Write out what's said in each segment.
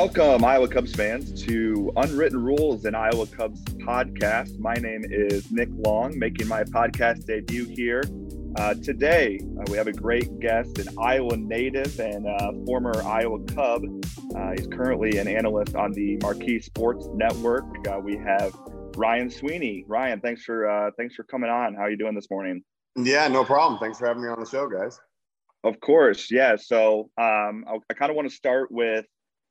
Welcome, Iowa Cubs fans, to Unwritten Rules, an Iowa Cubs podcast. My name is Nick Long, making my podcast debut here. Uh, today, uh, we have a great guest, an Iowa native and uh, former Iowa Cub. Uh, he's currently an analyst on the Marquee Sports Network. Uh, we have Ryan Sweeney. Ryan, thanks for uh, thanks for coming on. How are you doing this morning? Yeah, no problem. Thanks for having me on the show, guys. Of course, yeah. So um, I, I kind of want to start with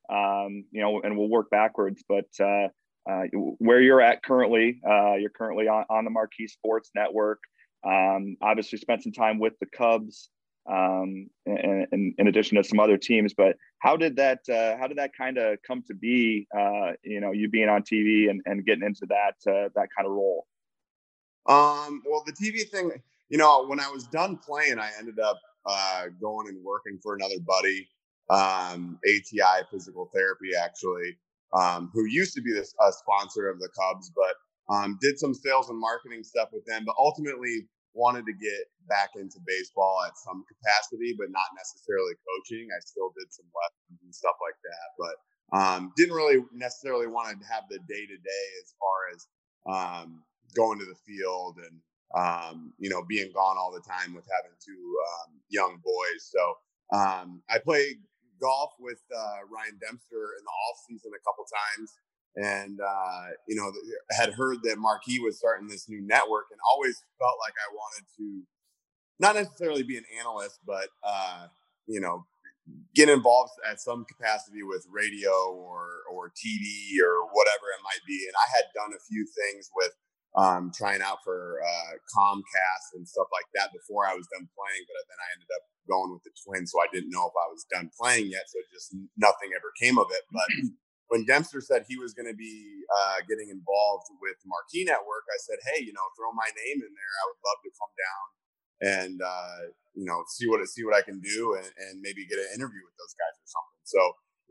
um, you know, and we'll work backwards. But uh, uh, where you're at currently, uh, you're currently on, on the Marquee Sports Network. Um, obviously, spent some time with the Cubs, um, in, in, in, addition to some other teams. But how did that uh, how did that kind of come to be? Uh, you know, you being on TV and, and getting into that uh, that kind of role. Um, well, the TV thing, you know, when I was done playing, I ended up going and working for another buddy um, ATI Physical Therapy, actually, um, who used to be this, a sponsor of the Cubs, but um, did some sales and marketing stuff with them, but ultimately wanted to get back into baseball at some capacity, but not necessarily coaching. I still did some lessons and stuff like that, but um, didn't really necessarily want to have the day to day as far as um, going to the field and um, you know being gone all the time with having two um, young boys. So um, I played golf with uh, Ryan Dempster in the off season a couple times, and uh, you know had heard that Marquee was starting this new network, and always felt like I wanted to not necessarily be an analyst, but uh, you know get involved at some capacity with radio or or TV or whatever it might be. And I had done a few things with um, trying out for uh, Comcast and stuff like that before I was done playing, but then I ended up going with the Twins, so I didn't know if I was done playing yet. So just nothing ever came of it. But when Dempster said he was going to be uh, getting involved with Marquee Network, I said, "Hey, you know, throw my name in there. I would love to come down and uh, you know see what see what I can do and, and, maybe get an interview with those guys or something." So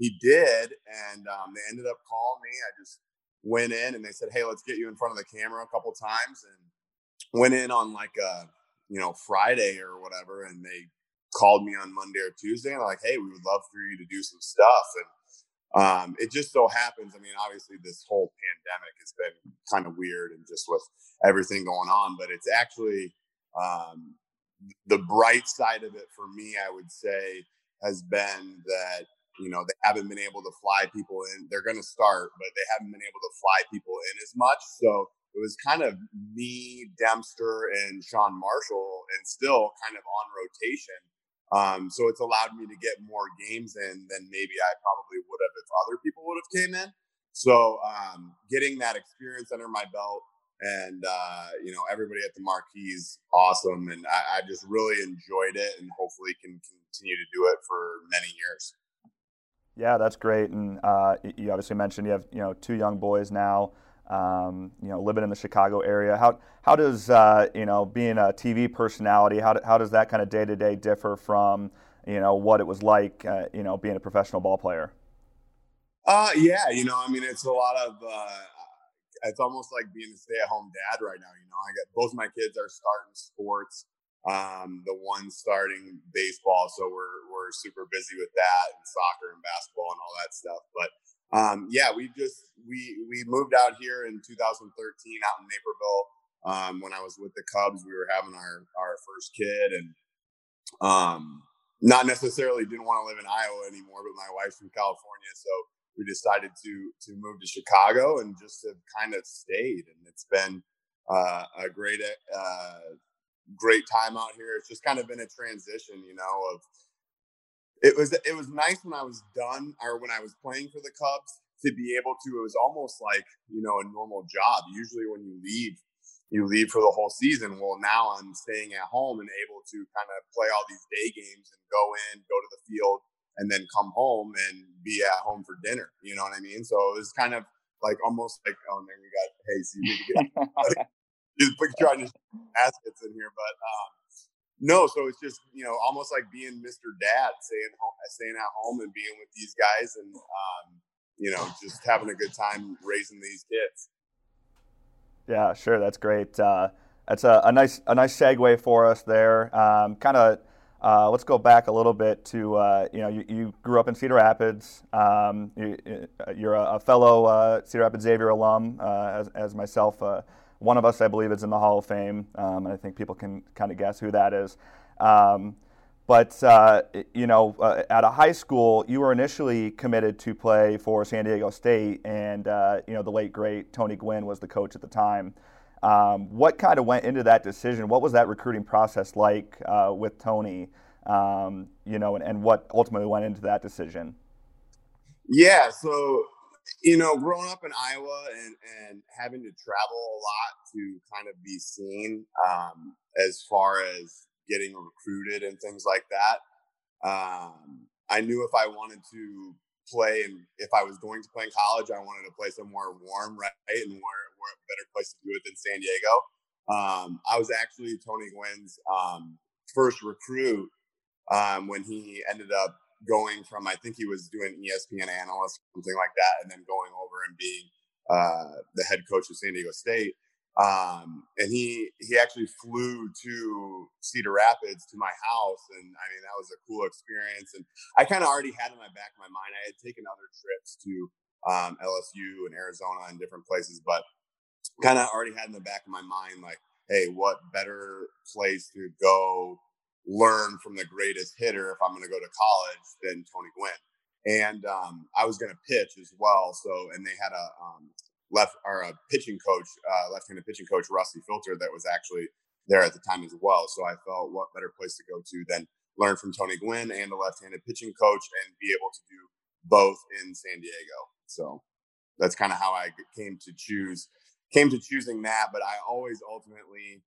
he did, and um, they ended up calling me. I just went in and they said, "Hey, let's get you in front of the camera a couple times," and went in on like a you know Friday or whatever, and they called me on Monday or Tuesday and like, "Hey, we would love for you to do some stuff." And um, it just so happens. I mean, obviously, this whole pandemic has been kind of weird and just with everything going on, but it's actually um, the bright side of it for me. I would say has been that you know, they haven't been able to fly people in. They're going to start, but they haven't been able to fly people in as much. So it was kind of me, Dempster, and Sean Marshall, and still kind of on rotation. Um, so it's allowed me to get more games in than maybe I probably would have if other people would have came in. So um, getting that experience under my belt and uh, you know everybody at the Marquee's awesome, and I, I just really enjoyed it, and hopefully can continue to do it for many years. Yeah, that's great. And uh, you obviously mentioned you have you know two young boys now. Um, you know, living in the Chicago area. How how does uh, you know being a TV personality? How, do, how does that kind of day to day differ from you know what it was like uh, you know being a professional ball player? Uh, yeah, you know, I mean, it's a lot of. Uh, it's almost like being a stay at home dad right now. You know, I got both my kids are starting sports. Um, the one starting baseball, so we're we're super busy with that and soccer and basketball and all that stuff. But um, yeah, we just we we moved out here in 2013 out in Naperville. Um, when I was with the Cubs, we were having our our first kid, and um, not necessarily didn't want to live in Iowa anymore. But my wife's from California, so we decided to to move to Chicago and just have kind of stayed. And it's been uh, a great uh, great time out here. It's just kind of been a transition, you know, of it was it was nice when I was done or when I was playing for the Cubs to be able to it was almost like, you know, a normal job. Usually when you leave, you leave for the whole season. Well, now I'm staying at home and able to kind of play all these day games and go in, go to the field, and then come home and be at home for dinner. You know what I mean? So it was kind of like almost like, oh, man, we got hey, get just trying to baskets in here, but um, no. So it's just you know almost like being Mr. Dad, staying home, staying at home, and being with these guys, and um, you know just having a good time raising these kids. Yeah, sure, that's great. Uh, that's a, a, nice a nice segue for us there. Um, kind of. uh, let's go back a little bit to uh, you know you, you, grew up in Cedar Rapids. Um, you, are a, a, fellow uh, Cedar Rapids Xavier alum, uh, as, as, myself. Uh, one of us, I believe, is in the Hall of Fame, um, and I think people can kind of guess who that is. Um, but uh, you know, at a high school, you were initially committed to play for San Diego State, and you know the late great Tony Gwynn was the coach at the time. Um, what kind of went into that decision? What was that recruiting process like uh, with Tony? Um, you know, and, and what ultimately went into that decision? Yeah, so you know, growing up in Iowa and and having to travel a lot to kind of be seen um, as far as getting recruited and things like that. Um, I knew if I wanted to play and if I was going to play in college, I wanted to play somewhere warm, right, and where, where a better place to do it than San Diego. Um, I was actually Tony Gwynn's um, first recruit um, when he ended up going from I think he was doing ESPN analyst, something like that, and then going over and being uh, the head coach of San Diego State. Um, and he he actually flew to Cedar Rapids to my house, and I mean that was a cool experience. And I kind of already had in my back of my mind. I had taken other trips to um, LSU and Arizona and different places, but kind of already had in the back of my mind like, hey, what better place to go learn from the greatest hitter if I'm going to go to college than Tony Gwynn? And um, I was going to pitch as well. So, and they had a um, left or a pitching coach, uh, left-handed pitching coach Rusty Filter that was actually there at the time as well. So I felt what better place to go to than learn from Tony Gwynn and a left-handed pitching coach and be able to do both in San Diego. So that's kind of how I came to choose came to choosing that. But I always ultimately,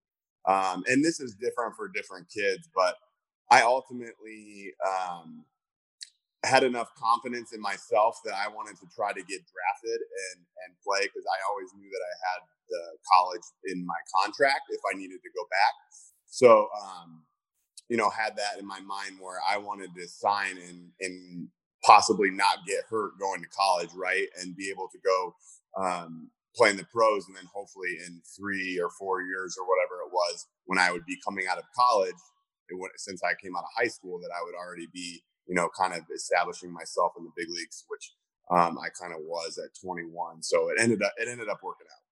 um, and this is different for different kids, but I ultimately um, had enough confidence in myself that I wanted to try to get drafted and and play because I always knew that I had the college in my contract if I needed to go back. So um, you know, had that in my mind where I wanted to sign and and possibly not get hurt going to college, right, and be able to go um, play in the pros, and then hopefully in three or four years or whatever it was when I would be coming out of college, would, since I came out of high school, that I would already be you know, kind of establishing myself in the big leagues, which um, I kind of was at 21. So it ended up it ended up working out.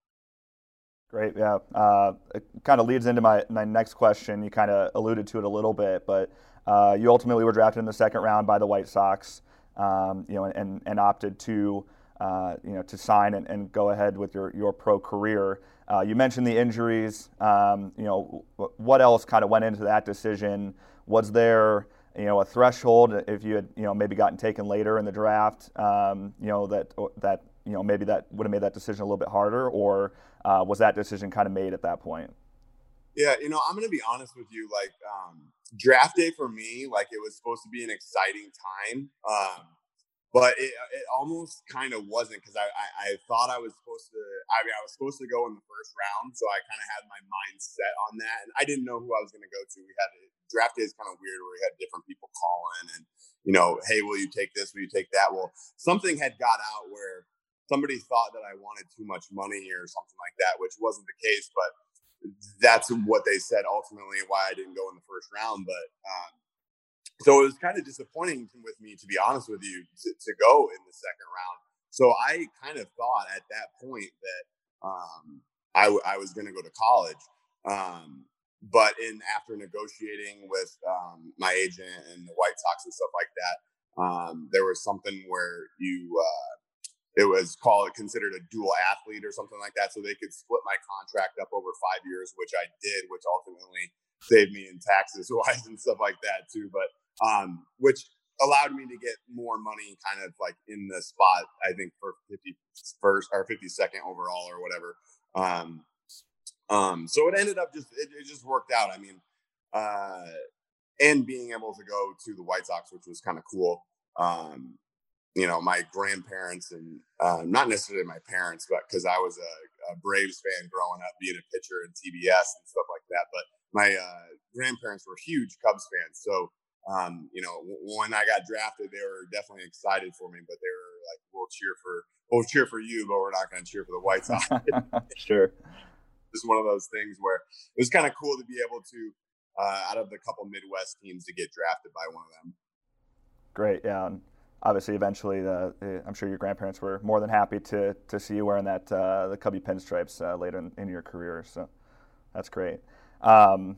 Great, yeah. Uh, it kind of leads into my, my next question. You kind of alluded to it a little bit, but uh, you ultimately were drafted in the second round by the White Sox, um, you know, and, and opted to uh, you know to sign and, and go ahead with your your pro career. Uh, you mentioned the injuries. Um, you know, what else kind of went into that decision? Was there you know, a threshold if you had, you know, maybe gotten taken later in the draft, um, you know, that that you know maybe that would have made that decision a little bit harder, or uh, was that decision kind of made at that point? Yeah, you know, I'm going to be honest with you. Like um, draft day for me, like it was supposed to be an exciting time. Um, but it, it almost kind of wasn't because I, I, I thought I was supposed to. I mean, I was supposed to go in the first round, so I kind of had my mind set on that, and I didn't know who I was going to go to. We had draft day is kind of weird where we had different people calling and you know, hey, will you take this? Will you take that? Well, something had got out where somebody thought that I wanted too much money or something like that, which wasn't the case, but that's what they said ultimately why I didn't go in the first round. But um, so it was kind of disappointing with me, to be honest with you, to, to go in the second round. So I kind of thought at that point that um, I, w- I was going to go to college. Um, but in after negotiating with um, my agent and the White Sox and stuff like that, um, there was something where you uh, it was called considered a dual athlete or something like that, so they could split my contract up over five years, which I did, which ultimately saved me in taxes wise and stuff like that too. But um, which allowed me to get more money kind of like in the spot, I think for 51st or 52nd overall or whatever. Um, um, so it ended up just, it, it just worked out. I mean, uh, and being able to go to the White Sox, which was kind of cool. Um, you know, my grandparents and uh, not necessarily my parents, but because I was a, a, Braves fan growing up, being a pitcher in TBS and stuff like that. But my uh, grandparents were huge Cubs fans, so um, you know, when I got drafted, they were definitely excited for me, but they were like, "We'll cheer for, we'll cheer for you, but we're not going to cheer for the White Sox." sure. Just one of those things where it was kind of cool to be able to uh, out of the couple Midwest teams to get drafted by one of them. Great, yeah. And obviously, eventually, the, the, I'm sure your grandparents were more than happy to to see you wearing that uh, the Cubby pinstripes uh, later in, in, your career. So that's great. Um,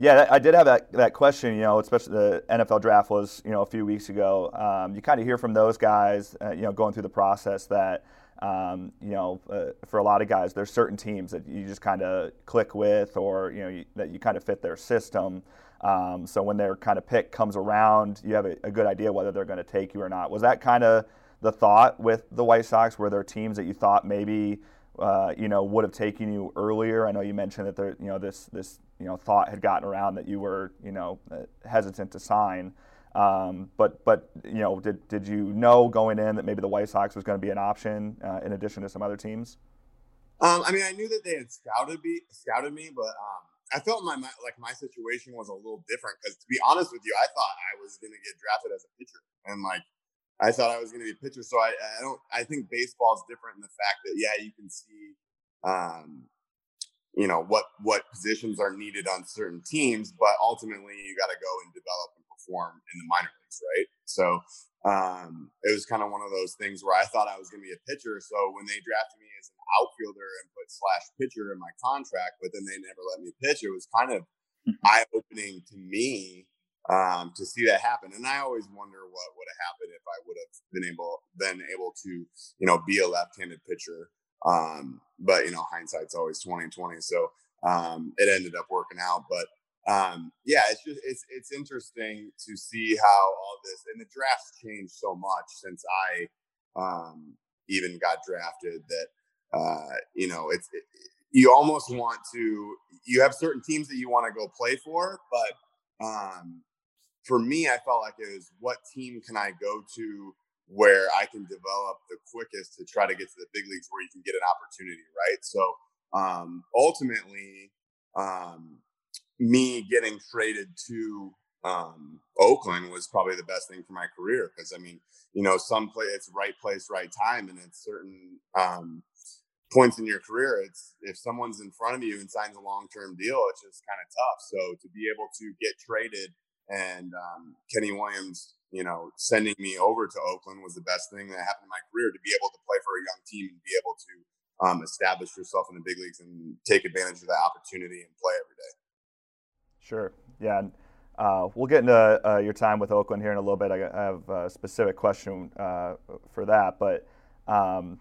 yeah, I did have that, that question, you know, especially the NFL draft was, you know, a few weeks ago. Um, you kind of hear from those guys, uh, you know, going through the process that, um, you know, uh, for a lot of guys, there's certain teams that you just kind of click with or, you know, you, that you kind of fit their system. Um, so when their kind of pick comes around, you have a, a good idea whether they're going to take you or not. Was that kind of the thought with the White Sox? Were there teams that you thought maybe, uh, you know, would have taken you earlier? I know you mentioned that there, you know, this this you know thought had gotten around that you were you know uh, hesitant to sign. Um, but but you know did did you know going in that maybe the White Sox was going to be an option uh, in addition to some other teams? Um, I mean, I knew that they had scouted me, scouted me, but um, I felt my, my like my situation was a little different because to be honest with you, I thought I was going to get drafted as a pitcher, and like I thought I was going to be a pitcher. So I, I don't. I think baseball is different in the fact that yeah, you can see um, you know what what positions are needed on certain teams but ultimately you got to go and develop and perform in the minor leagues right so um, it was kind of one of those things where i thought i was going to be a pitcher so when they drafted me as an outfielder and put slash pitcher in my contract but then they never let me pitch it was kind of mm-hmm. eye-opening to me um, to see that happen and i always wonder what would have happened if i would have been able been able to you know be a left-handed pitcher um, but you know, hindsight's always 2020. So um, it ended up working out. But um, yeah, it's just it's it's interesting to see how all this and the drafts changed so much since I um, even got drafted that uh, you know it's it, you almost want to you have certain teams that you want to go play for, but um, for me, I felt like it was what team can I go to where I can develop the quickest to try to get to the big leagues where you can get an opportunity, right? So um, ultimately, um, me getting traded to um, Oakland was probably the best thing for my career because I mean, you know, some play it's right place, right time, and at certain um, points in your career, it's if someone's in front of you and signs a long term deal, it's just kind of tough. So to be able to get traded and um, Kenny Williams you know, sending me over to Oakland was the best thing that happened in my career to be able to play for a young team and be able to um, establish yourself in the big leagues and take advantage of that opportunity and play every day. Sure. Yeah. Uh, we'll get into uh, your time with Oakland here in a little bit. I have a specific question uh, for that, but um,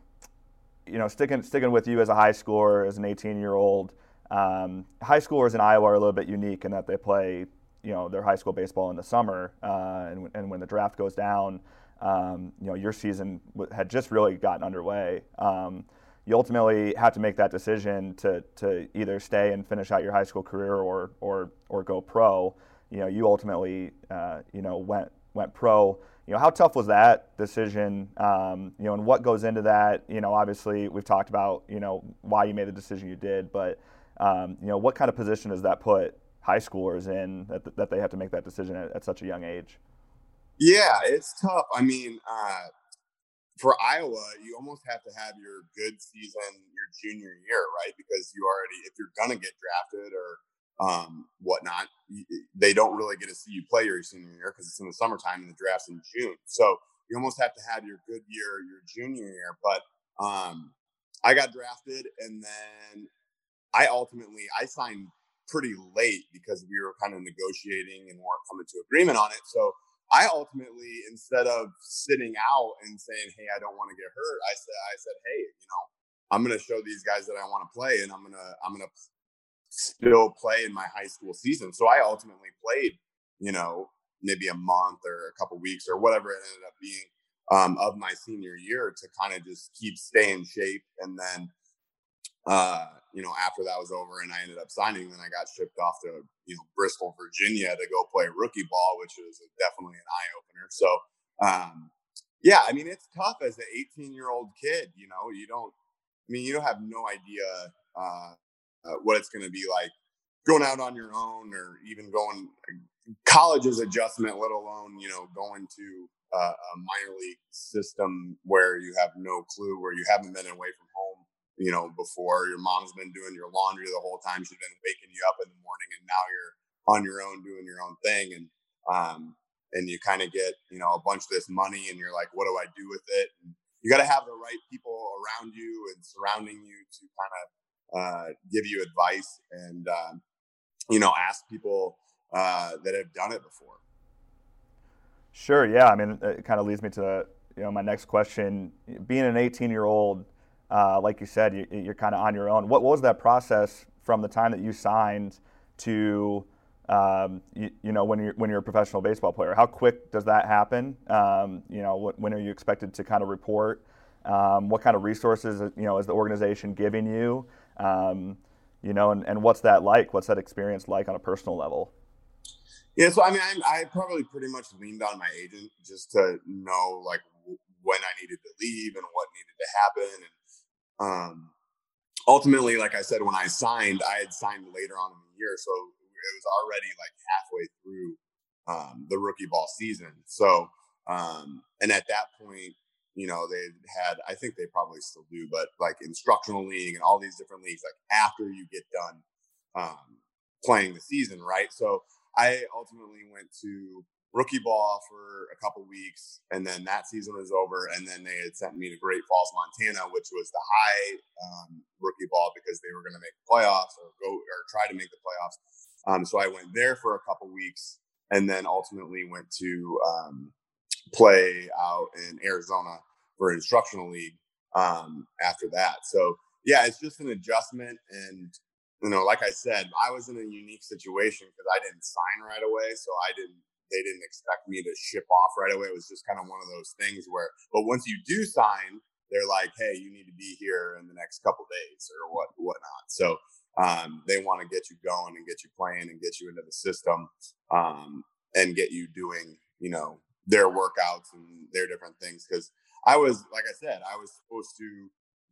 you know, sticking sticking with you as a high schooler, as an 18 year old, um, high schoolers in Iowa are a little bit unique in that they play you know their high school baseball in the summer, uh, and, and when the draft goes down, um, you know your season had just really gotten underway. Um, you ultimately have to make that decision to to either stay and finish out your high school career or or or go pro. You know, you ultimately uh, you know went went pro. You know, how tough was that decision? Um, you know, and what goes into that? You know, obviously we've talked about you know why you made the decision you did, but um, you know, what kind of position does that put high schoolers in that, that they have to make that decision at, at such a young age? Yeah, it's tough. I mean, uh, for Iowa, you almost have to have your good season your junior year, right? Because you already, if you're gonna get drafted or um, whatnot, they don't really get to see you play your senior year because it's in the summertime and the draft's in June. So you almost have to have your good year your junior year. But um, I got drafted, and then I ultimately I signed pretty late because we were kind of negotiating and weren't coming to agreement on it. So I ultimately, instead of sitting out and saying, "Hey, I don't want to get hurt," I said, "I said, hey, you know, I'm going to show these guys that I want to play, and I'm gonna I'm gonna still play in my high school season." So I ultimately played, you know, maybe a month or a couple weeks or whatever it ended up being um, of my senior year to kind of just keep staying shape, and then uh, you know, after that was over and I ended up signing, then I got shipped off to, you know, Bristol, Virginia to go play rookie ball, which was definitely an eye opener. So, um, yeah, I mean, it's tough as an 18 year old kid, you know, you don't, I mean, you don't have no idea, uh, uh, what it's going to be like going out on your own or even going college's adjustment, let alone, you know, going to uh, a minor league system where you have no clue, where you haven't been away from home you know, before your mom's been doing your laundry the whole time. She's been waking you up in the morning and now you're on your own doing your own thing and um, and you kind of get you know a bunch of this money and you're like what do i do with it and you got to have the right people around you and surrounding you to kind of uh, give you advice and um, you know ask people uh, that have done it before sure yeah i mean it kind of leads me to you know my next question being an 18 year old uh, like you said you, are kind of on your own what, what was that process from the time that you signed to um, you, you, know, when you're when you're a professional baseball player, how quick does that happen? Um, you know, what, when are you expected to kind of report? Um, what kind of resources you know is the organization giving you? Um, you know, and, and what's that like? What's that experience like on a personal level? Yeah, so I mean, I, I probably pretty much leaned on my agent just to know like when I needed to leave and what needed to happen, and um, ultimately, like I said, when I signed, I had signed later on in the year, so it was already like halfway through um, the rookie ball season. So, um, and at that point, you know, they had, I think they probably still do, but like instructional league and all these different leagues, like after you get done um, playing the season, right? So I ultimately went to rookie ball for a couple weeks, and then that season was over. And then they had sent me to Great Falls, Montana, which was the high um, rookie ball because they were going to make the playoffs or go or try to make the playoffs. Um, so I went there for a couple weeks and then ultimately went to um, play out in Arizona for instructional league um, after that. So yeah, it's just an adjustment. And, you know, like I said, I was in a unique situation because I didn't sign right away. So I didn't, they didn't expect me to ship off right away. It was just kind of one of those things where, but once you do sign, they're like, hey, you need to be here in the next couple days or what whatnot. So um, they want to get you going and get you playing and get you into the system um, and get you doing, you know, their workouts and their different things. Because I was, like I said, I was supposed to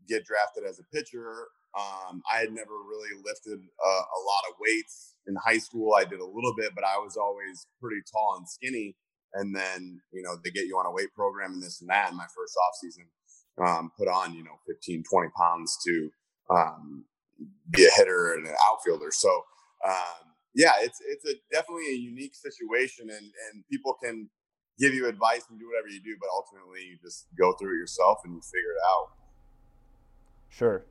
get drafted as a pitcher. Um, I had never really lifted a, a, lot of weights in high school. I did a little bit, but I was always pretty tall and skinny. And then, you know, they get you on a weight program and this and that. In my first off season, um, put on, you know, 15, 20 pounds to um, be a hitter and an outfielder. So um, yeah, it's it's a definitely a unique situation, and and people can give you advice and do whatever you do, but ultimately you just go through it yourself and you figure it out. Sure.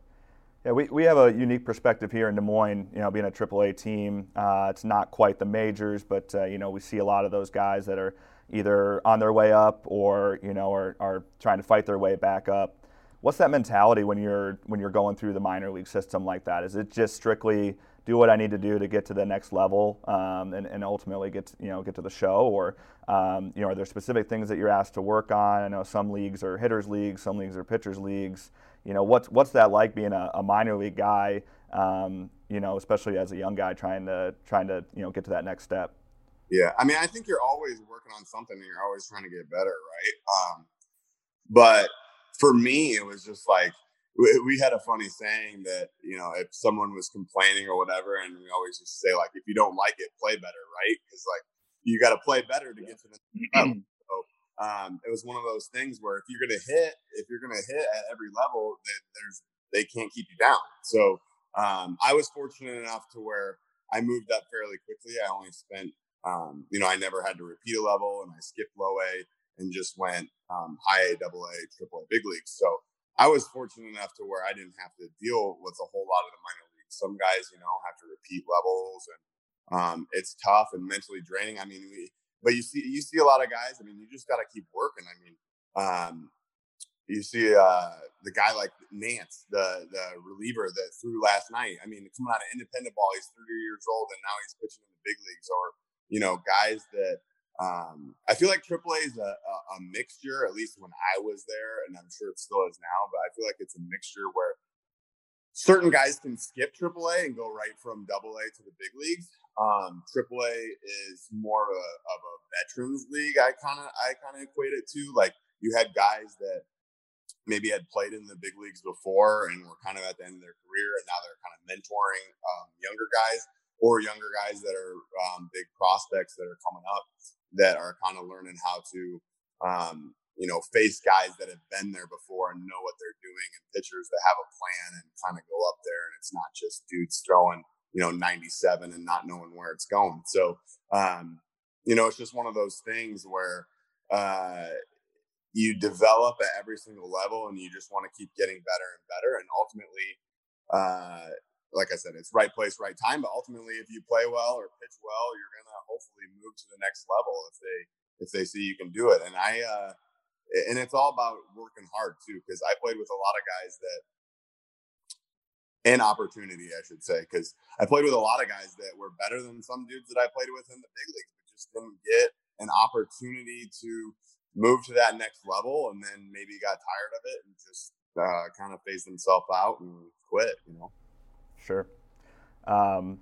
Yeah, we, we have a unique perspective here in Des Moines, you know, being a AAA team. Uh, it's not quite the majors, but, uh, you know, we see a lot of those guys that are either on their way up or, you know, are, are trying to fight their way back up. What's that mentality when you're when you're going through the minor league system like that? Is it just strictly do what I need to do to get to the next level um, and, and ultimately get to, you know get to the show, or um, you know are there specific things that you're asked to work on? I know some leagues are hitters leagues, some leagues are pitchers leagues. You know what's what's that like being a, a minor league guy? Um, you know, especially as a young guy trying to trying to you know get to that next step. Yeah, I mean, I think you're always working on something, and you're always trying to get better, right? Um, but for me, it was just like we, we, had a funny saying that you know if someone was complaining or whatever, and we always just say like if you don't like it, play better, right? Because like you got to play better to get to the next level. Um, it was one of those things where if you're gonna hit, if you're gonna hit at every level, then there's they can't keep you down. So um, I was fortunate enough to where I moved up fairly quickly. I only spent um, you know I never had to repeat a level, and I skipped low A and just went um, high A, double A, triple A, big leagues. So I was fortunate enough to where I didn't have to deal with a whole lot of the minor leagues. Some guys, you know, have to repeat levels, and um, it's tough and mentally draining. I mean, we, but you see, you see a lot of guys. I mean, you just got to keep working. I mean, um, you see uh, the guy like Nance, the the reliever that threw last night. I mean, coming out of independent ball, he's 30 years old, and now he's pitching in the big leagues. Or you know, guys that um, I feel like AAA is a, a, a, mixture, at least when I was there, and I'm sure it still is now, but I feel like it's a mixture where certain guys can skip AAA and go right from AA to the big leagues. Um, AAA is more of a, of a veterans league. I kind of I kind of equate it to like you had guys that maybe had played in the big leagues before and were kind of at the end of their career, and now they're kind of mentoring um, younger guys or younger guys that are um, big prospects that are coming up that are kind of learning how to, um, you know, face guys that have been there before and know what they're doing, and pitchers that have a plan and kind of go up there, and it's not just dudes throwing, you know 97 and not knowing where it's going. So um, you know, it's just one of those things where uh, you develop at every single level, and you just want to keep getting better and better, and ultimately. Uh, like I said, it's right place, right time. But ultimately, if you play well or pitch well, you're gonna hopefully move to the next level if they if they see you can do it. And I uh, and it's all about working hard too, because I played with a lot of guys that an opportunity, I should say, because I played with a lot of guys that were better than some dudes that I played with in the big leagues, but just didn't get an opportunity to move to that next level, and then maybe got tired of it and just uh, kind of phased himself out and quit. You know. Sure. Um,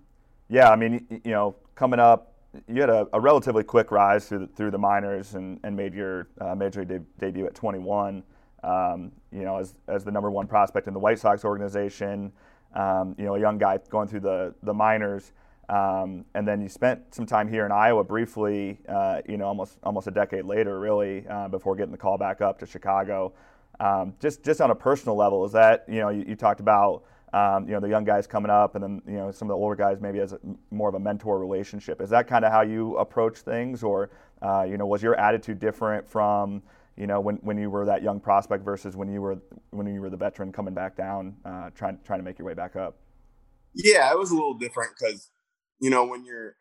yeah, I mean, you know, coming up, you had a, a, relatively quick rise through the, through the minors and, and made your uh, major league de- debut at 21. Um, you know, as, as the number one prospect in the White Sox organization, um, you know, a young guy going through the, the minors. Um, and then you spent some time here in Iowa briefly, uh, you know, almost almost a decade later, really, uh, before getting the call back up to Chicago. Um, just just on a personal level, is that you know you, you talked about um, you know the young guys coming up, and then you know some of the older guys maybe as a, more of a mentor relationship. Is that kind of how you approach things, or uh, you know was your attitude different from you know when, when you were that young prospect versus when you were when you were the veteran coming back down, uh, trying trying to make your way back up? Yeah, it was a little different because you know when you're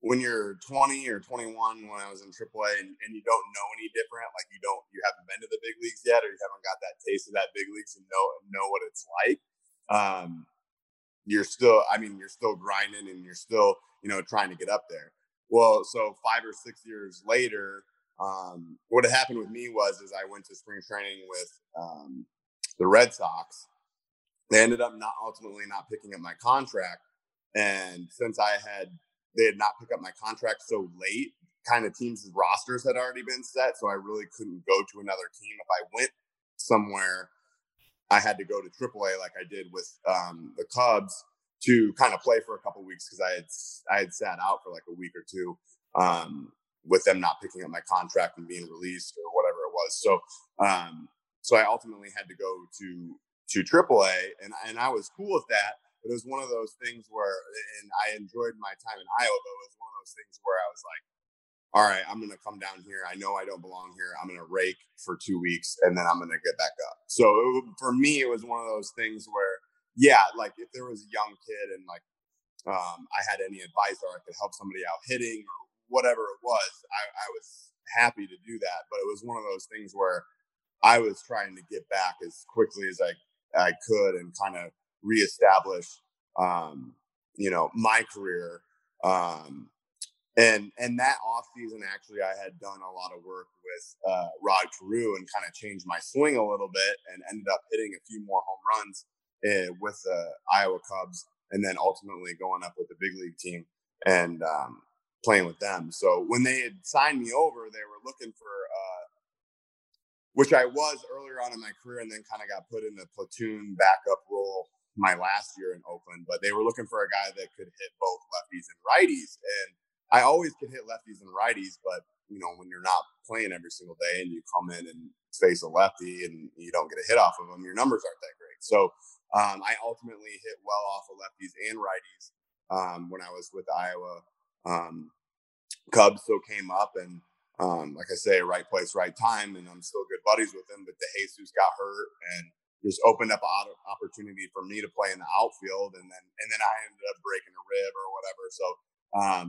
when you're 20 or 21 when i was in aaa and, and, you don't know any different like you don't you haven't been to the big leagues yet or you haven't got that taste of that big leagues and know know what it's like um, you're still, I mean, you're still grinding and you're still, you know, trying to get up there. Well, so five or six years later, um, what had happened with me was is I went to spring training with um, the Red Sox. They ended up not ultimately not picking up my contract, and since I had they had not picked up my contract so late, kind of teams' rosters had already been set, so I really couldn't go to another team. If I went somewhere I had to go to AAA like I did with um, the Cubs to kind of play for a couple weeks because I had I had sat out for like a week or two um, with them not picking up my contract and being released or whatever it was. So um, so I ultimately had to go to to AAA and and I was cool with that. But it was one of those things where, and I enjoyed my time in Iowa, but it was one of those things where I was like, all right, I'm going to come down here. I know I don't belong here. I'm going to rake for two weeks and then I'm going to get back up. So it, for me, it was one of those things where, yeah, like if there was a young kid and like um, I had any advice or I could help somebody out hitting or whatever it was, I, I was happy to do that. But it was one of those things where I was trying to get back as quickly as I, I could and kind of reestablish, um, you know, my career. Um, and and that off season actually I had done a lot of work with uh, Rod Carew and kind of changed my swing a little bit and ended up hitting a few more home runs uh, with the Iowa Cubs and then ultimately going up with the big league team and um, playing with them. So when they had signed me over, they were looking for uh, which I was earlier on in my career and then kind of got put in the platoon backup role my last year in Oakland, but they were looking for a guy that could hit both lefties and righties and I always could hit lefties and righties, but you know, when you're not playing every single day and you come in and face a lefty and you don't get a hit off of them, your numbers aren't that great. So um, I ultimately hit well off of lefties and righties um, when I was with Iowa um, Cubs. So came up and um, like I say, right place, right time, and I'm still good buddies with him. But the Jesus got hurt and just opened up an opportunity for me to play in the outfield, and then and then I ended up breaking a rib or whatever. So um,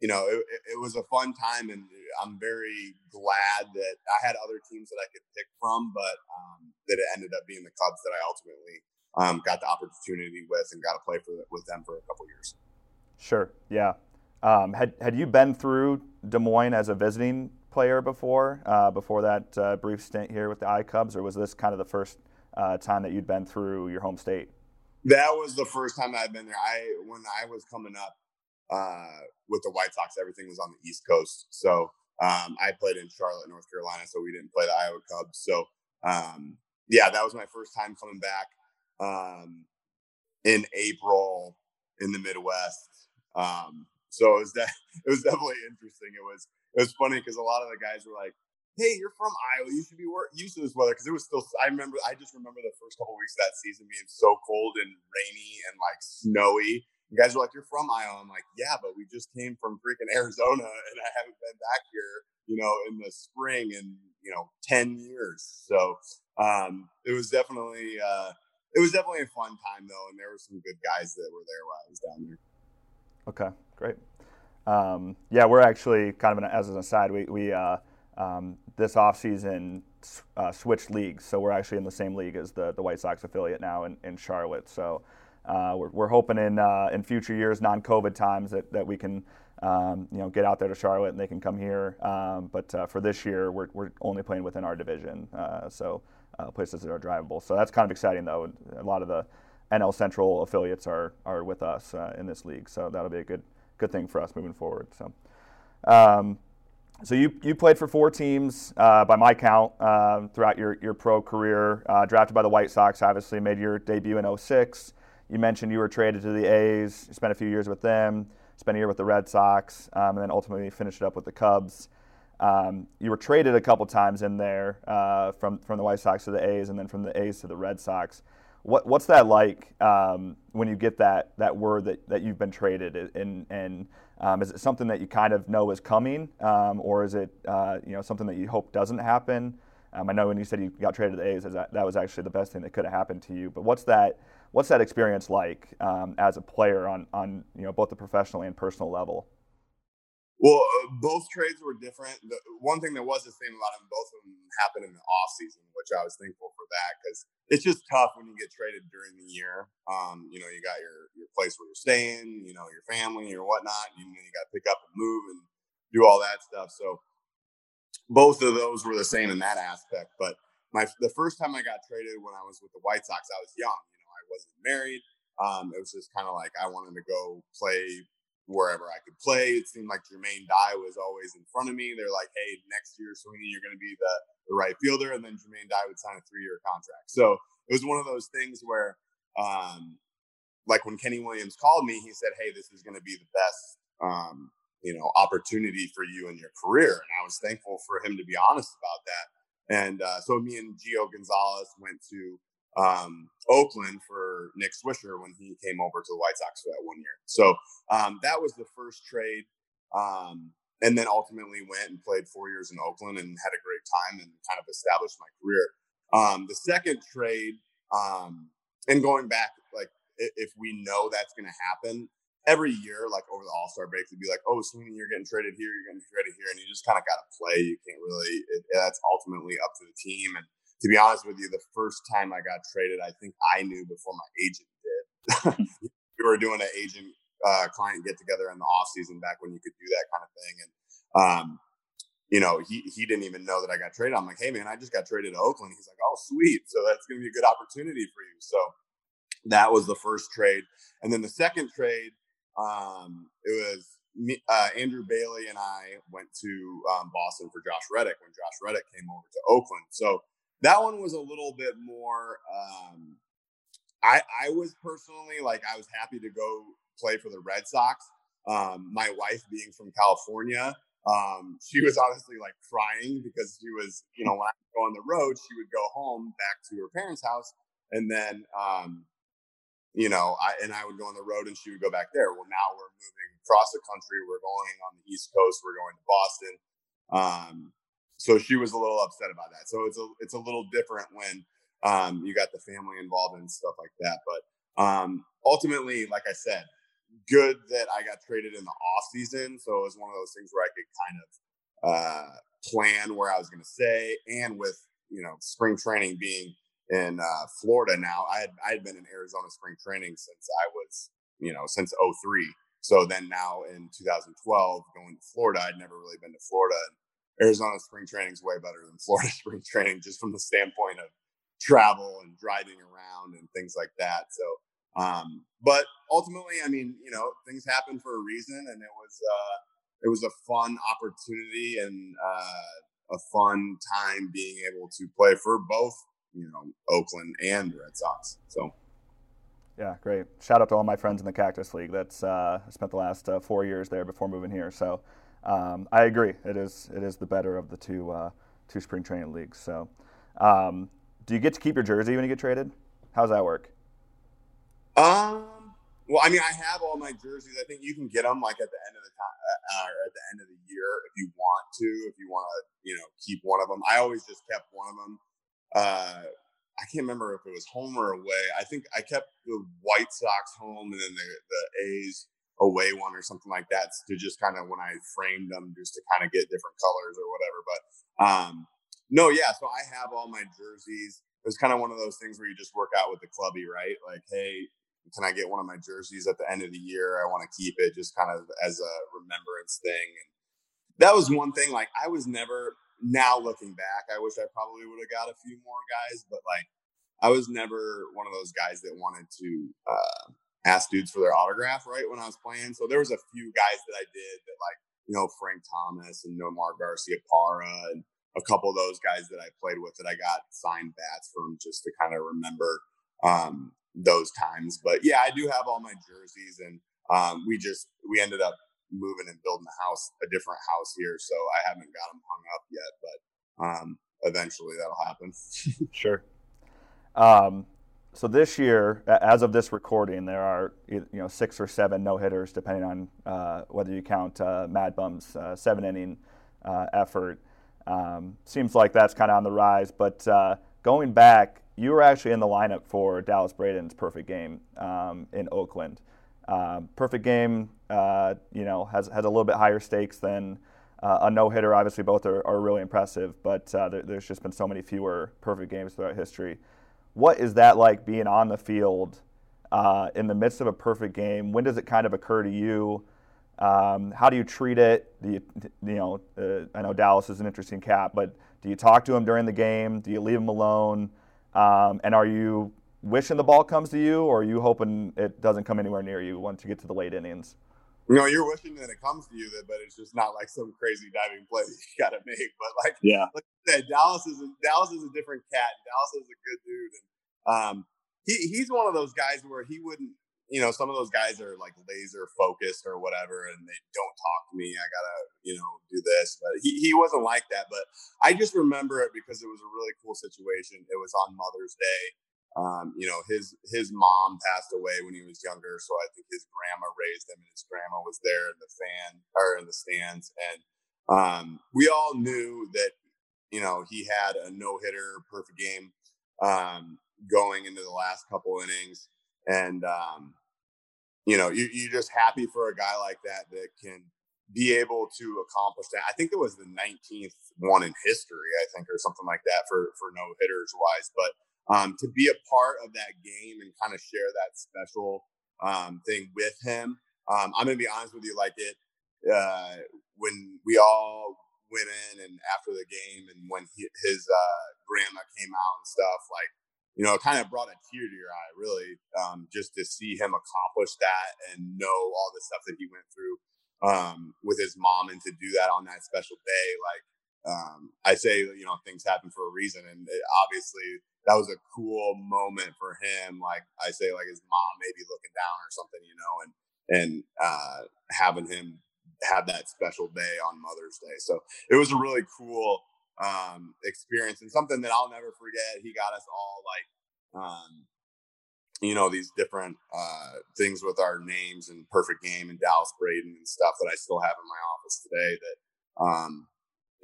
you know, it, it, was a fun time, and I'm very glad that I had other teams that I could pick from, but um, that it ended up being the Cubs that I ultimately um, got the opportunity with and got to play for with them for a couple years. Sure. Yeah. Um, had had you been through Des Moines as a visiting player before, uh, before that uh, brief stint here with the I Cubs, or was this kind of the first uh, time that you'd been through your home state? That was the first time I'd been there. I when I was coming up, uh, with the White Sox, everything was on the East Coast. So um, I played in Charlotte, North Carolina, so we didn't play the Iowa Cubs. So um, yeah, that was my first time coming back um, in April in the Midwest. Um, so it was that it was definitely interesting. It was it was funny because a lot of the guys were like, "Hey, you're from Iowa. You should be used to this weather." Because it was still. I remember. I just remember the first couple weeks of that season being so cold and rainy and like snowy You guys are like, you're from Iowa. I'm like, yeah, but we just came from freaking Arizona and I haven't been back here, you know, in the spring in, you know, 10 years. So um, it was definitely, uh, it was definitely a fun time though. And there were some good guys that were there while I was down there. Okay, great. Um, yeah, we're actually kind of an, as an aside, we, we uh, um, this offseason uh, switched leagues. So we're actually in the same league as the, the White Sox affiliate now in, in Charlotte. So uh, we're, we're, hoping in uh, in future years, non-COVID times, that, that we can um, you know get out there to Charlotte and they can come here. Um, but uh, for this year, we're, we're only playing within our division, uh, so uh, places that are drivable. So that's kind of exciting, though. A lot of the NL Central affiliates are are with us uh, in this league, so that'll be a good good thing for us moving forward. So. Um, so you, you played for four teams uh, by my count uh, throughout your, your pro career. Uh, drafted by the White Sox, obviously made your debut in 06. You mentioned you were traded to the A's, spent a few years with them, spent a year with the Red Sox, um, and then ultimately finished it up with the Cubs. Um, you were traded a couple times in there uh, from, from the White Sox to the A's and then from the A's to the Red Sox. What, what's that like um, when you get that, that word that, that you've been traded and, and um, is it something that you kind of know is coming, um, or is it uh, you know something that you hope doesn't happen? Um, I know when you said you got traded to the A's, that, that was actually the best thing that could have happened to you. But what's that what's that experience like um, as a player on on you know both the professional and personal level? Well, uh, both trades were different. The one thing that was the same about them, both of them happened in the off season, which I was thankful for that because it's just tough when you get traded during the year. Um, you know, you got your your place where you're staying, you know, your family or whatnot. You know, you got to pick up and move and do all that stuff. So both of those were the same in that aspect. But my the first time I got traded when I was with the White Sox, I was young. Wasn't married. Um, it was just kind of like I wanted to go play wherever I could play. It seemed like Jermaine Dye was always in front of me. They're like, hey, next year, Sweeney, you're going to be the, the right fielder. And then Jermaine Dye would sign a three year contract. So it was one of those things where, um, like when Kenny Williams called me, he said, hey, this is going to be the best, um, you know, opportunity for you in your career. And I was thankful for him to be honest about that. And uh, so me and Gio Gonzalez went to um, Oakland for Nick Swisher when he came over to the White Sox for that one year. So um, that was the first trade. Um, and then ultimately went and played four years in Oakland and had a great time and kind of established my career. Um, the second trade, um, and going back, like if we know that's going to happen every year, like over the All Star break, to be like, "Oh, Sweeney, you're getting traded here, you're getting traded here," and you just kind of got to play. You can't really. It, that's ultimately up to the team and to be honest with you, the first time I got traded, I think I knew before my agent did. we were doing an agent uh, client get together in the off season back when you could do that kind of thing, and um, you know, he he didn't even know that I got traded. I'm like, hey man, I just got traded to Oakland. He's like, oh sweet, so that's going to be a good opportunity for you. So that was the first trade, and then the second trade, um, it was me, uh, Andrew Bailey and I went to um, Boston for Josh Reddick when Josh Reddick came over to Oakland. So that one was a little bit more. Um, I I was personally like I was happy to go play for the Red Sox. Um, my wife being from California, um, she was honestly like crying because she was, you know, when I go on the road, she would go home back to her parents' house, and then, um, you know, I and I would go on the road, and she would go back there. Well, now we're moving across the country. We're going on the East Coast. We're going to Boston. So she was a little upset about that. So it's a it's a little different when um, you got the family involved and stuff like that. But um, ultimately, like I said, good that I got traded in the off season. So it was one of those things where I could kind of uh, plan where I was going to stay, and with you know spring training being in uh, Florida now, I had I had been in Arizona spring training since I was you know since 03. So then now in 2012, going to Florida, I'd never really been to Florida. And Arizona spring training is way better than Florida spring training, just from the standpoint of travel and driving around and things like that. So, um, but ultimately, I mean, you know, things happen for a reason, and it was uh, it was a fun opportunity and uh, a fun time being able to play for both, you know, Oakland and Red Sox. So. Yeah, great. Shout out to all my friends in the Cactus League. That's uh, I spent the last uh, four years there before moving here. So um, I agree. It is it is the better of the two uh, two spring training leagues. So, um, do you get to keep your jersey when you get traded? How's that work? Um, well, I mean, I have all my jerseys. I think you can get them like at the end of the time, uh, or at the end of the year if you want to. If you want to, you know, keep one of them. I always just kept one of them. Uh, I can't remember if it was home or away. I think I kept the White Sox home and then the, the A's away one or something like that to just kind of when I framed them just to kind of get different colors or whatever. But um, no, yeah. So I have all my jerseys. It was kind of one of those things where you just work out with the clubby, right? Like, hey, can I get one of my jerseys at the end of the year? I want to keep it just kind of as a remembrance thing. And that was one thing. Like, I was never. Now looking back, I wish I probably would have got a few more guys, but like, I was never one of those guys that wanted to uh, ask dudes for their autograph right when I was playing. So there was a few guys that I did that like, you know, Frank Thomas and Nomar Garcia Para and a couple of those guys that I played with that I got signed bats from just to kind of remember um, those times. But yeah, I do have all my jerseys and um, we just, we ended up moving and building a house, a different house here. So I haven't got them hung up yet, but um, eventually that'll happen. sure. Um, so this year, as of this recording, there are you know six or seven no hitters, depending on uh, whether you count uh, Mad Bum's uh, seven inning uh, effort. Um, seems like that's kind of on the rise. But uh, going back, you were actually in the lineup for Dallas Braden's perfect game um, in Oakland. Um, perfect game, uh, you know, has has a little bit higher stakes than a no hitter. Obviously, both are, are really impressive, but there, there's just been so many fewer perfect games throughout history. What is that like being on the field uh, in the midst of a perfect game? When does it kind of occur to you? Um, how do you treat it? Do you, you know, uh, I know Dallas is an interesting cap, but do you talk to him during the game? Do you leave him alone? Um, and are you wishing the ball comes to you, or are you hoping it doesn't come anywhere near you once you get to the late innings? You know, you're wishing that it comes to you, but it's just not like some crazy diving play you got to make. But like, yeah, like said, Dallas is a, Dallas is a different cat. Dallas is a good dude, and um, he he's one of those guys where he wouldn't. You know, some of those guys are like laser focused or whatever, and they don't talk to me. I gotta, you know, do this. But he, he wasn't like that. But I just remember it because it was a really cool situation. It was on Mother's Day. Um, you know, his his mom passed away when he was younger, so I think his grandma raised him, and his grandma was there in the fan or in the stands, and um, we all knew that you know, he had a no hitter, perfect game um, going into the last couple innings. And, um, you know, you, you're just happy for a guy like that that can be able to accomplish that. I think it was the 19th one in history, I think, or something like that for, for no hitters wise. But um, to be a part of that game and kind of share that special um, thing with him, um, I'm to be honest with you, like it, uh, when we all went in and after the game and when he, his uh, grandma came out and stuff, like, you know, it kind of brought a tear to your eye, really, um, just to see him accomplish that and know all the stuff that he went through um, with his mom and to do that on that special day. Like, um, I say, you know, things happen for a reason. And it, obviously, that was a cool moment for him. Like, I say, like his mom maybe looking down or something, you know, and, and uh, having him have that special day on Mother's Day. So it was a really cool um, experience and something that I'll never forget. He got us all like, um, you know, these different uh, things with our names and perfect game and Dallas Braden and stuff that I still have in my office today. That um,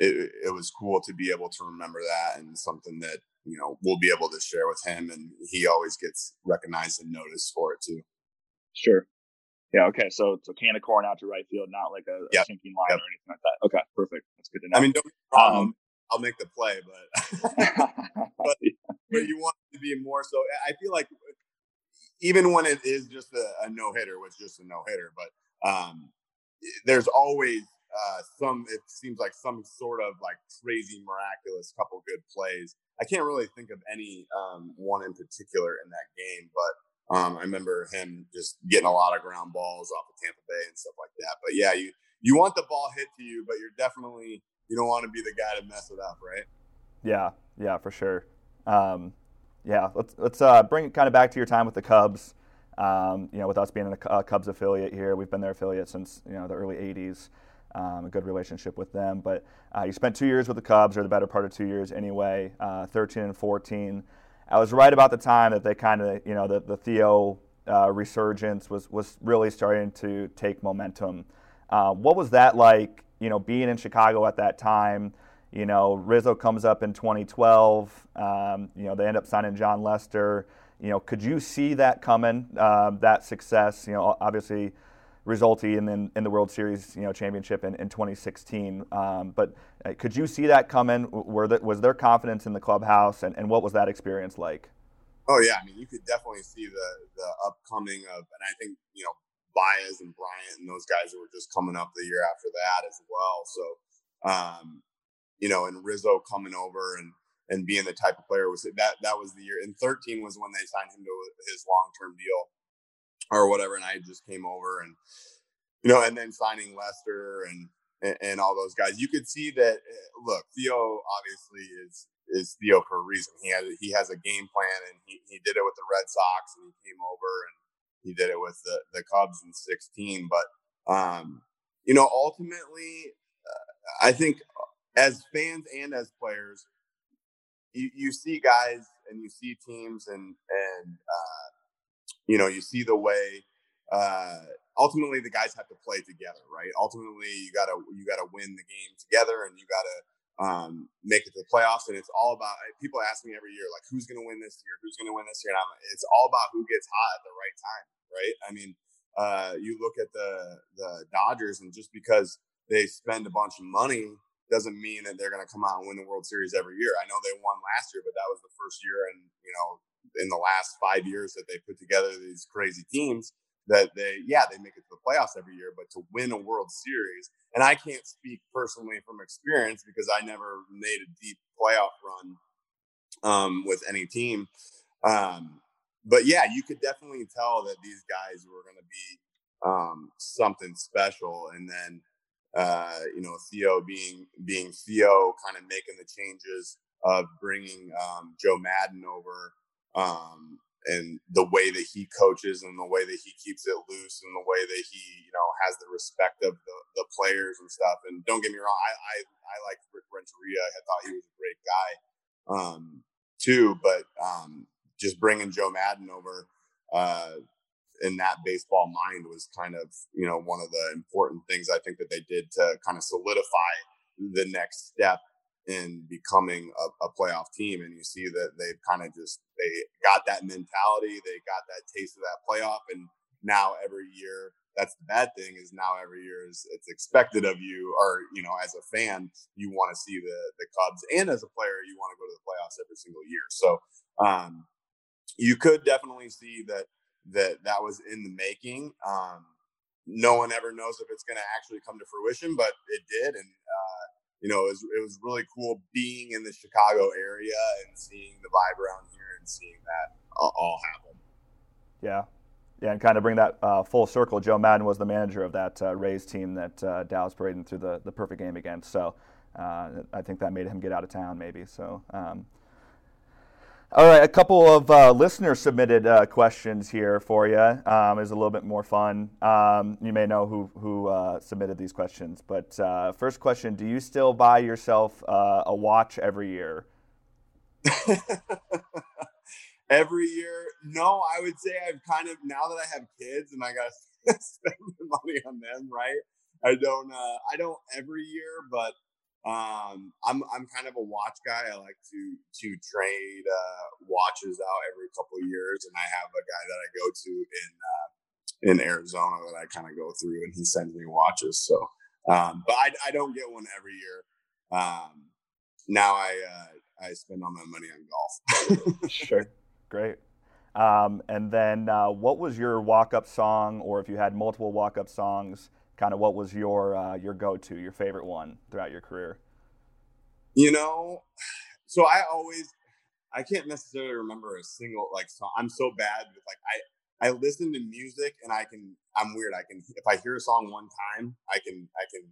it, it was cool to be able to remember that and something that you know we'll be able to share with him, and he always gets recognized and noticed for it too. Sure. Yeah. Okay. So so can of corn out to right field, not like a, yep. a sinking line yep. or anything like that. Okay. Perfect. That's good to know. I mean, wrong. Um, I'll make the play, but but, but you want to be more so. I feel like even when it is just a, a no hitter, was just a no hitter, but um, there's always uh, some. It seems like some sort of like crazy miraculous couple good plays. I can't really think of any um, one in particular in that game, but um, I remember him just getting a lot of ground balls off of Tampa Bay and stuff like that. But yeah, you you want the ball hit to you, but you're definitely you don't want to be the guy to mess it up, right? Yeah, yeah, for sure. Um, yeah, let's let's uh, bring it kind of back to your time with the Cubs. Um, you know, with us being a Cubs affiliate here, we've been their affiliate since you know the early '80s. Um, a good relationship with them, but uh, you spent two years with the Cubs, or the better part of two years anyway, uh, 13 and 14. I was right about the time that they kind of, you know, the, the Theo uh, resurgence was was really starting to take momentum. Uh, what was that like? You know, being in Chicago at that time. You know, Rizzo comes up in 2012. Um, you know, they end up signing Jon Lester. You know, could you see that coming? Uh, that success. You know, obviously resulting in, in, in, the World Series, you know, championship in, in 2016. Um, but uh, could you see that coming? Were the, was there confidence in the clubhouse, and, and what was that experience like? Oh yeah, I mean, you could definitely see the the upcoming of, and I think you know Baez and Bryant and those guys were just coming up the year after that as well. So, um, you know, and Rizzo coming over and and being the type of player was that that was the year. And 13 was when they signed him to his long term deal or whatever. And I just came over and, you know, and then signing Lester and, and, all those guys, you could see that. Eh, look, Theo obviously is is Theo for a reason. He has he has a game plan, and he, he did it with the Red Sox, and he came over and he did it with the the Cubs in '16. But um, you know, ultimately, uh, I think as fans and as players, you, you see guys and you see teams and and uh, you know, you see the way uh, ultimately the guys have to play together, right? Ultimately, you gotta you gotta win the game together, and you gotta um, make it to the playoffs. And it's all about people ask me every year, like, who's gonna win this year? Who's gonna win this year? And I'm, it's all about who gets hot at the right time, right? I mean, uh, you look at the the Dodgers, and just because they spend a bunch of money doesn't mean that they're going to come out and win the World Series every year. I know they won last year, but that was the first year, and you know in the last five years that they put together these crazy teams that they yeah they make it to the playoffs every year but to win a world series. And i can't speak personally from experience because i never made a deep playoff run um, with any team. Um, but yeah you could definitely tell that these guys were going to be um, something special. And then uh, you know theo being being theo kind of making the changes of bringing um, joe maddon over um, and the way that he coaches and the way that he keeps it loose and the way that he you know has the respect of the, the players and stuff. And don't get me wrong i i, I like rick renteria. I thought he was a great guy um, too. But um, just bringing joe maddon over uh, in that baseball mind was kind of you know one of the important things i think that they did to kind of solidify the next step in becoming a, a, playoff team. And you see that they've kind of just they got that mentality, they got that taste of that playoff, and now every year. That's the bad thing is now every year is it's expected of you, or you know, as a fan, you want to see the the Cubs, and as a player, you want to go to the playoffs every single year. So um, you could definitely see that that that was in the making. Um, no one ever knows if it's going to actually come to fruition, but it did, and you know, it was, it was really cool being in the Chicago area and seeing the vibe around here and seeing that all happen. Yeah. Yeah, and kind of bring that uh, full circle. Joe Maddon was the manager of that uh, Rays team that uh, Dallas Braden threw the, the perfect game against. So uh, I think that made him get out of town, maybe. So um, all right, a couple of uh, listener submitted uh, questions here for you. Um, is a little bit more fun. Um, you may know who who uh, submitted these questions, but uh, first question: Do you still buy yourself uh, a watch every year? every year, no. I would say I've kind of now that I have kids and I got to spend the money on them. Right? I don't. Uh, I don't every year, but um, I'm I'm kind of a watch guy. I like to to trade uh, watches out every couple of years, and I have a guy that I go to in uh, in Arizona that I kind of go through, and he sends me watches. So, um, but I, I don't get one every year. Um, now I uh, I spend all my money on golf. sure, great. Um, and then, uh, what was your walk-up song, or if you had multiple walk-up songs? Kind of what was your uh, your go to, your favorite one throughout your career? You know, so I always I can't necessarily remember a single like song. I'm so bad with like I I listen to music and I can I'm weird. I can if I hear a song one time, I can I can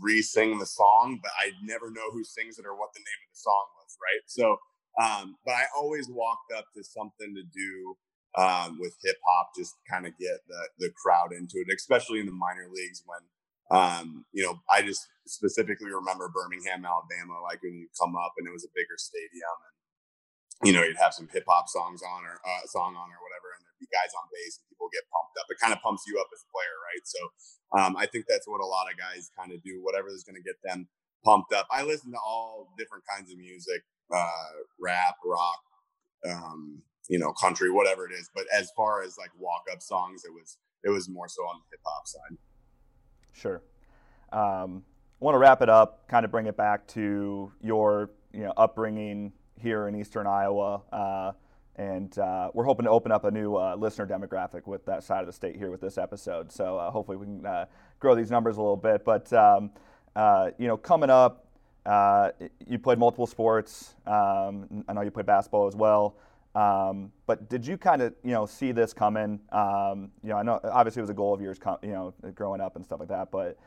re-sing the song, but I never know who sings it or what the name of the song was, right? So um, but I always walked up to something to do um, with hip hop, just kind of get the the crowd into it, especially in the minor leagues when um, you know, I just specifically remember Birmingham, Alabama, like when you come up and it was a bigger stadium and, you know, you'd have some hip hop songs on or uh, song on or whatever. And there'd be guys on base and people get pumped up. It kind of pumps you up as a player, right? So um, I think that's what a lot of guys kind of do. Whatever is going to get them pumped up. I listen to all different kinds of music, uh, rap, rock, um, you know, country, whatever it is. But as far as like walk up songs, it was it was more so on the hip hop side. Sure. Um, want to wrap it up, kind of bring it back to your you know upbringing here in Eastern Iowa. Uh, and uh, we're hoping to open up a new uh, listener demographic with that side of the state here with this episode. So uh, hopefully we can uh, grow these numbers a little bit. But um, uh, you know, coming up, uh, you played multiple sports. Um, I know you played basketball as well. Um, but did you kind of you know see this coming? Um, you know, I know obviously it was a goal of yours, you know, growing up and stuff like that. But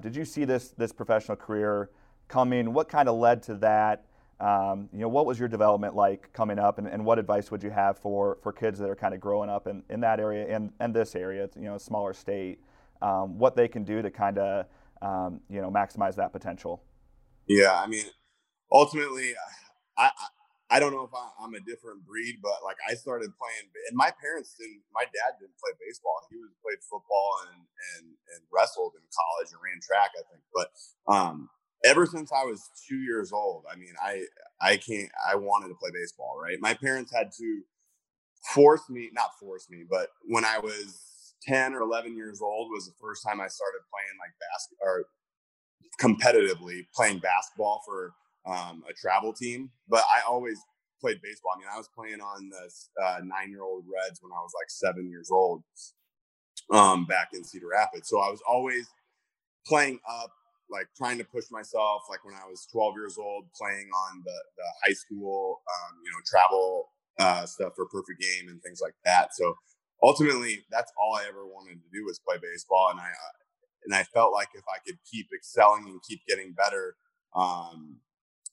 did you see this this professional career coming? What kind of led to that? Um, you know, what was your development like coming up, and, and, what advice would you have for, for kids that are kind of growing up in, in that area and, and this area, it's, you know, smaller state, um, what they can do to kind of, um, you know, maximize that potential? Yeah, I mean, ultimately, I, I, I don't know if I, am a different breed, but like I started playing, and my parents didn't. My dad didn't play baseball; he was played football and and and wrestled in college and ran track, I think. But um, ever since I was two years old, I mean, I I can't. I wanted to play baseball. Right, my parents had to force me, not force me, but when I was ten or eleven years old was the first time I started playing like basketball or competitively playing basketball for um, a travel team. But I always played baseball. I mean, I was playing on the uh, nine-year-old Reds when I was like seven years old, um, back in Cedar Rapids. So I was always playing up like trying to push myself like when i was 12 years old playing on the, the high school um, you know travel uh, stuff for perfect game and things like that so ultimately that's all i ever wanted to do was play baseball and i uh, and i felt like if i could keep excelling and keep getting better um,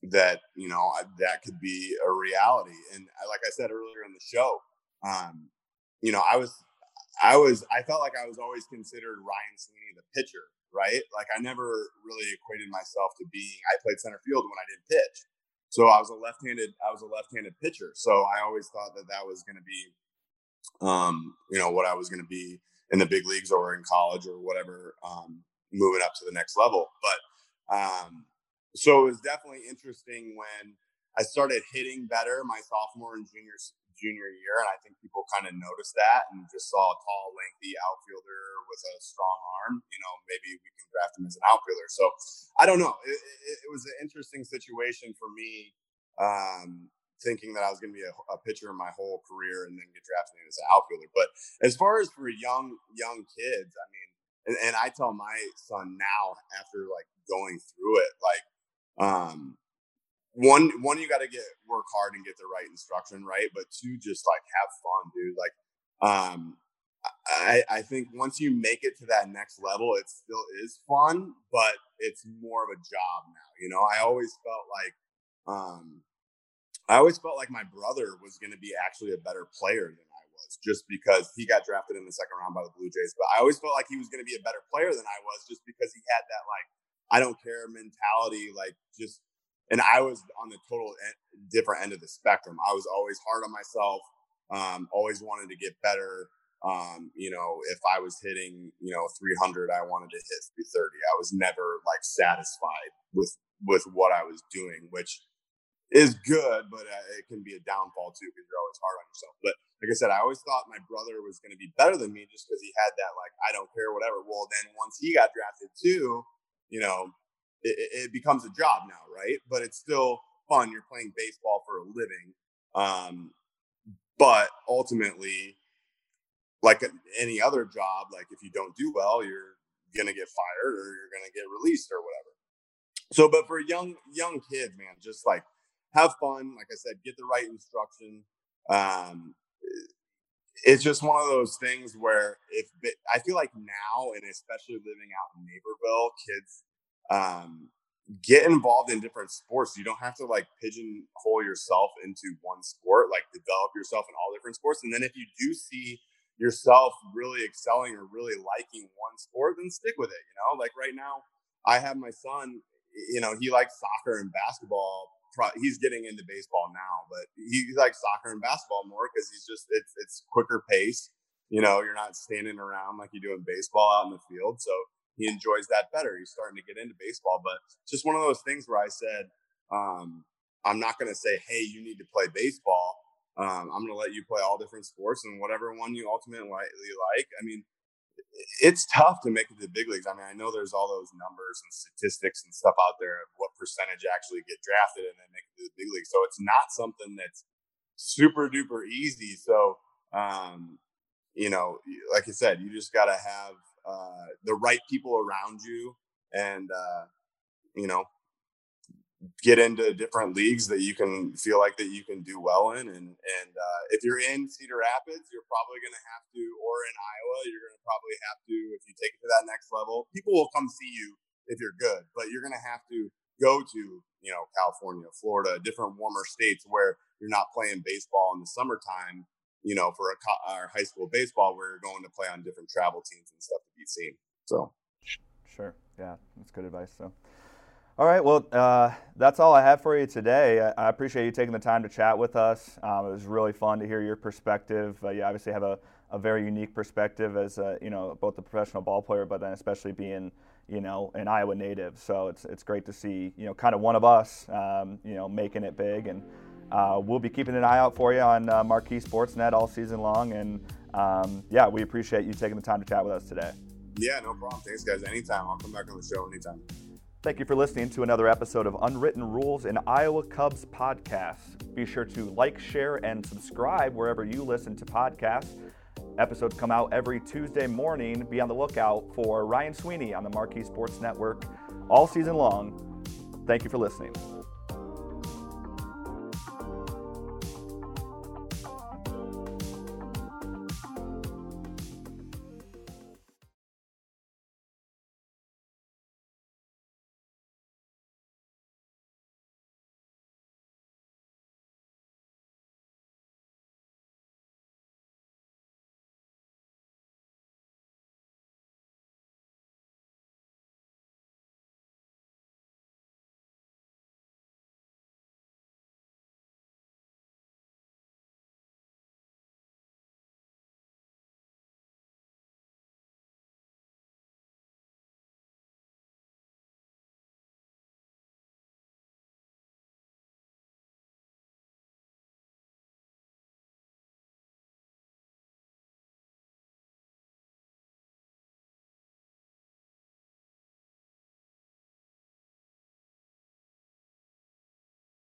that you know that could be a reality and like i said earlier in the show um, you know i was i was i felt like i was always considered ryan sweeney the pitcher right? Like I never really equated myself to being. I played center field when I didn't pitch, so I was a left-handed. I was a left-handed pitcher, so I always thought that that was going to be, um, you know, what I was going to be in the big leagues or in college or whatever, um, moving up to the next level. But um, so it was definitely interesting when I started hitting better my sophomore and junior junior year, and I think people kind of noticed that and just saw a tall, lengthy outfielder with a strong arm. You know, maybe we can draft him as an outfielder. So I don't know. It, it, it was an interesting situation for me, um, thinking that I was going to be a, a, pitcher my whole career and then get drafted as an outfielder. But as far as for young young kids, I mean, and, and I tell my son now after like going through it, like. Um, one one you got to get work hard and get the right instruction right but two just like have fun dude like um I, I think once you make it to that next level, it still is fun, but it's more of a job now. You know, I always felt like, um, I always felt like my brother was going to be actually a better player than I was, just because he got drafted in the second round by the Blue Jays. But I always felt like he was going to be a better player than I was, just because he had that like I don't care mentality, like just and I was on the total different end of the spectrum. I was always hard on myself, um, always wanted to get better. Um, you know, if I was hitting, you know, 300, I wanted to hit 330. I was never like satisfied with with what I was doing, which is good, but uh, it can be a downfall too because you're always hard on yourself. But like I said, I always thought my brother was going to be better than me just because he had that like I don't care whatever. Well, then once he got drafted too, you know, it, it, becomes a job now, right? But it's still fun. You're playing baseball for a living. Um, but ultimately, like any other job, like if you don't do well, you're gonna get fired or you're gonna get released or whatever. So, but for young young kids, man, just like have fun. Like I said, get the right instruction. Um, it's just one of those things where if I feel like now, and especially living out in Naperville, kids um, get involved in different sports. You don't have to like pigeonhole yourself into one sport, like develop yourself in all different sports. And then if you do see yourself really excelling or really liking one sport, then stick with it. You know, like right now, I have my son, you know, he likes soccer and basketball pro- he's getting into baseball now, but he likes soccer and basketball more because he's just it's it's quicker pace. You know, you're not standing around like you do in baseball out in the field, so he enjoys that better. He's starting to get into baseball, but just one of those things where I said, um, I'm not going to say, hey, you need to play baseball. Um, I'm going to let you play all different sports and whatever one you ultimately like. I mean, it's tough to make it to the big leagues. I mean, I know there's all those numbers and statistics and stuff out there of what percentage actually get drafted and then make it to the big leagues. So it's not something that's super duper easy. So, um, you know, like I said, you just got to have uh, the right people around you and, uh, you know, get into different leagues that you can feel like that you can do well in. And and uh, if you're in Cedar Rapids, you're probably going to have to, or in Iowa, you're going to probably have to, if you take it to that next level, people will come see you if you're good, but you're going to have to go to you know California, Florida, different warmer states where you're not playing baseball in the summertime. You know, for a our high school baseball, where you're going to play on different travel teams and stuff to be seen. So, sure, yeah, that's good advice. So. All right, well, uh, that's all I have for you today. I, appreciate you taking the time to chat with us. Um, it was really fun to hear your perspective. Uh, you obviously have a, a very unique perspective as a, you know both a professional ball player, but then especially being you know an Iowa native. So it's it's great to see you know kind of one of us um, you know making it big, and uh, we'll be keeping an eye out for you on uh, Marquee Sportsnet all season long. And um, yeah, we appreciate you taking the time to chat with us today. Yeah, no problem. Thanks, guys. Anytime. I'll come back on the show anytime. Thank you for listening to another episode of Unwritten Rules in Iowa Cubs podcast. Be sure to like, share, and subscribe wherever you listen to podcasts. Episodes come out every Tuesday morning. Be on the lookout for Ryan Sweeney on the Marquee Sports Network all season long. Thank you for listening.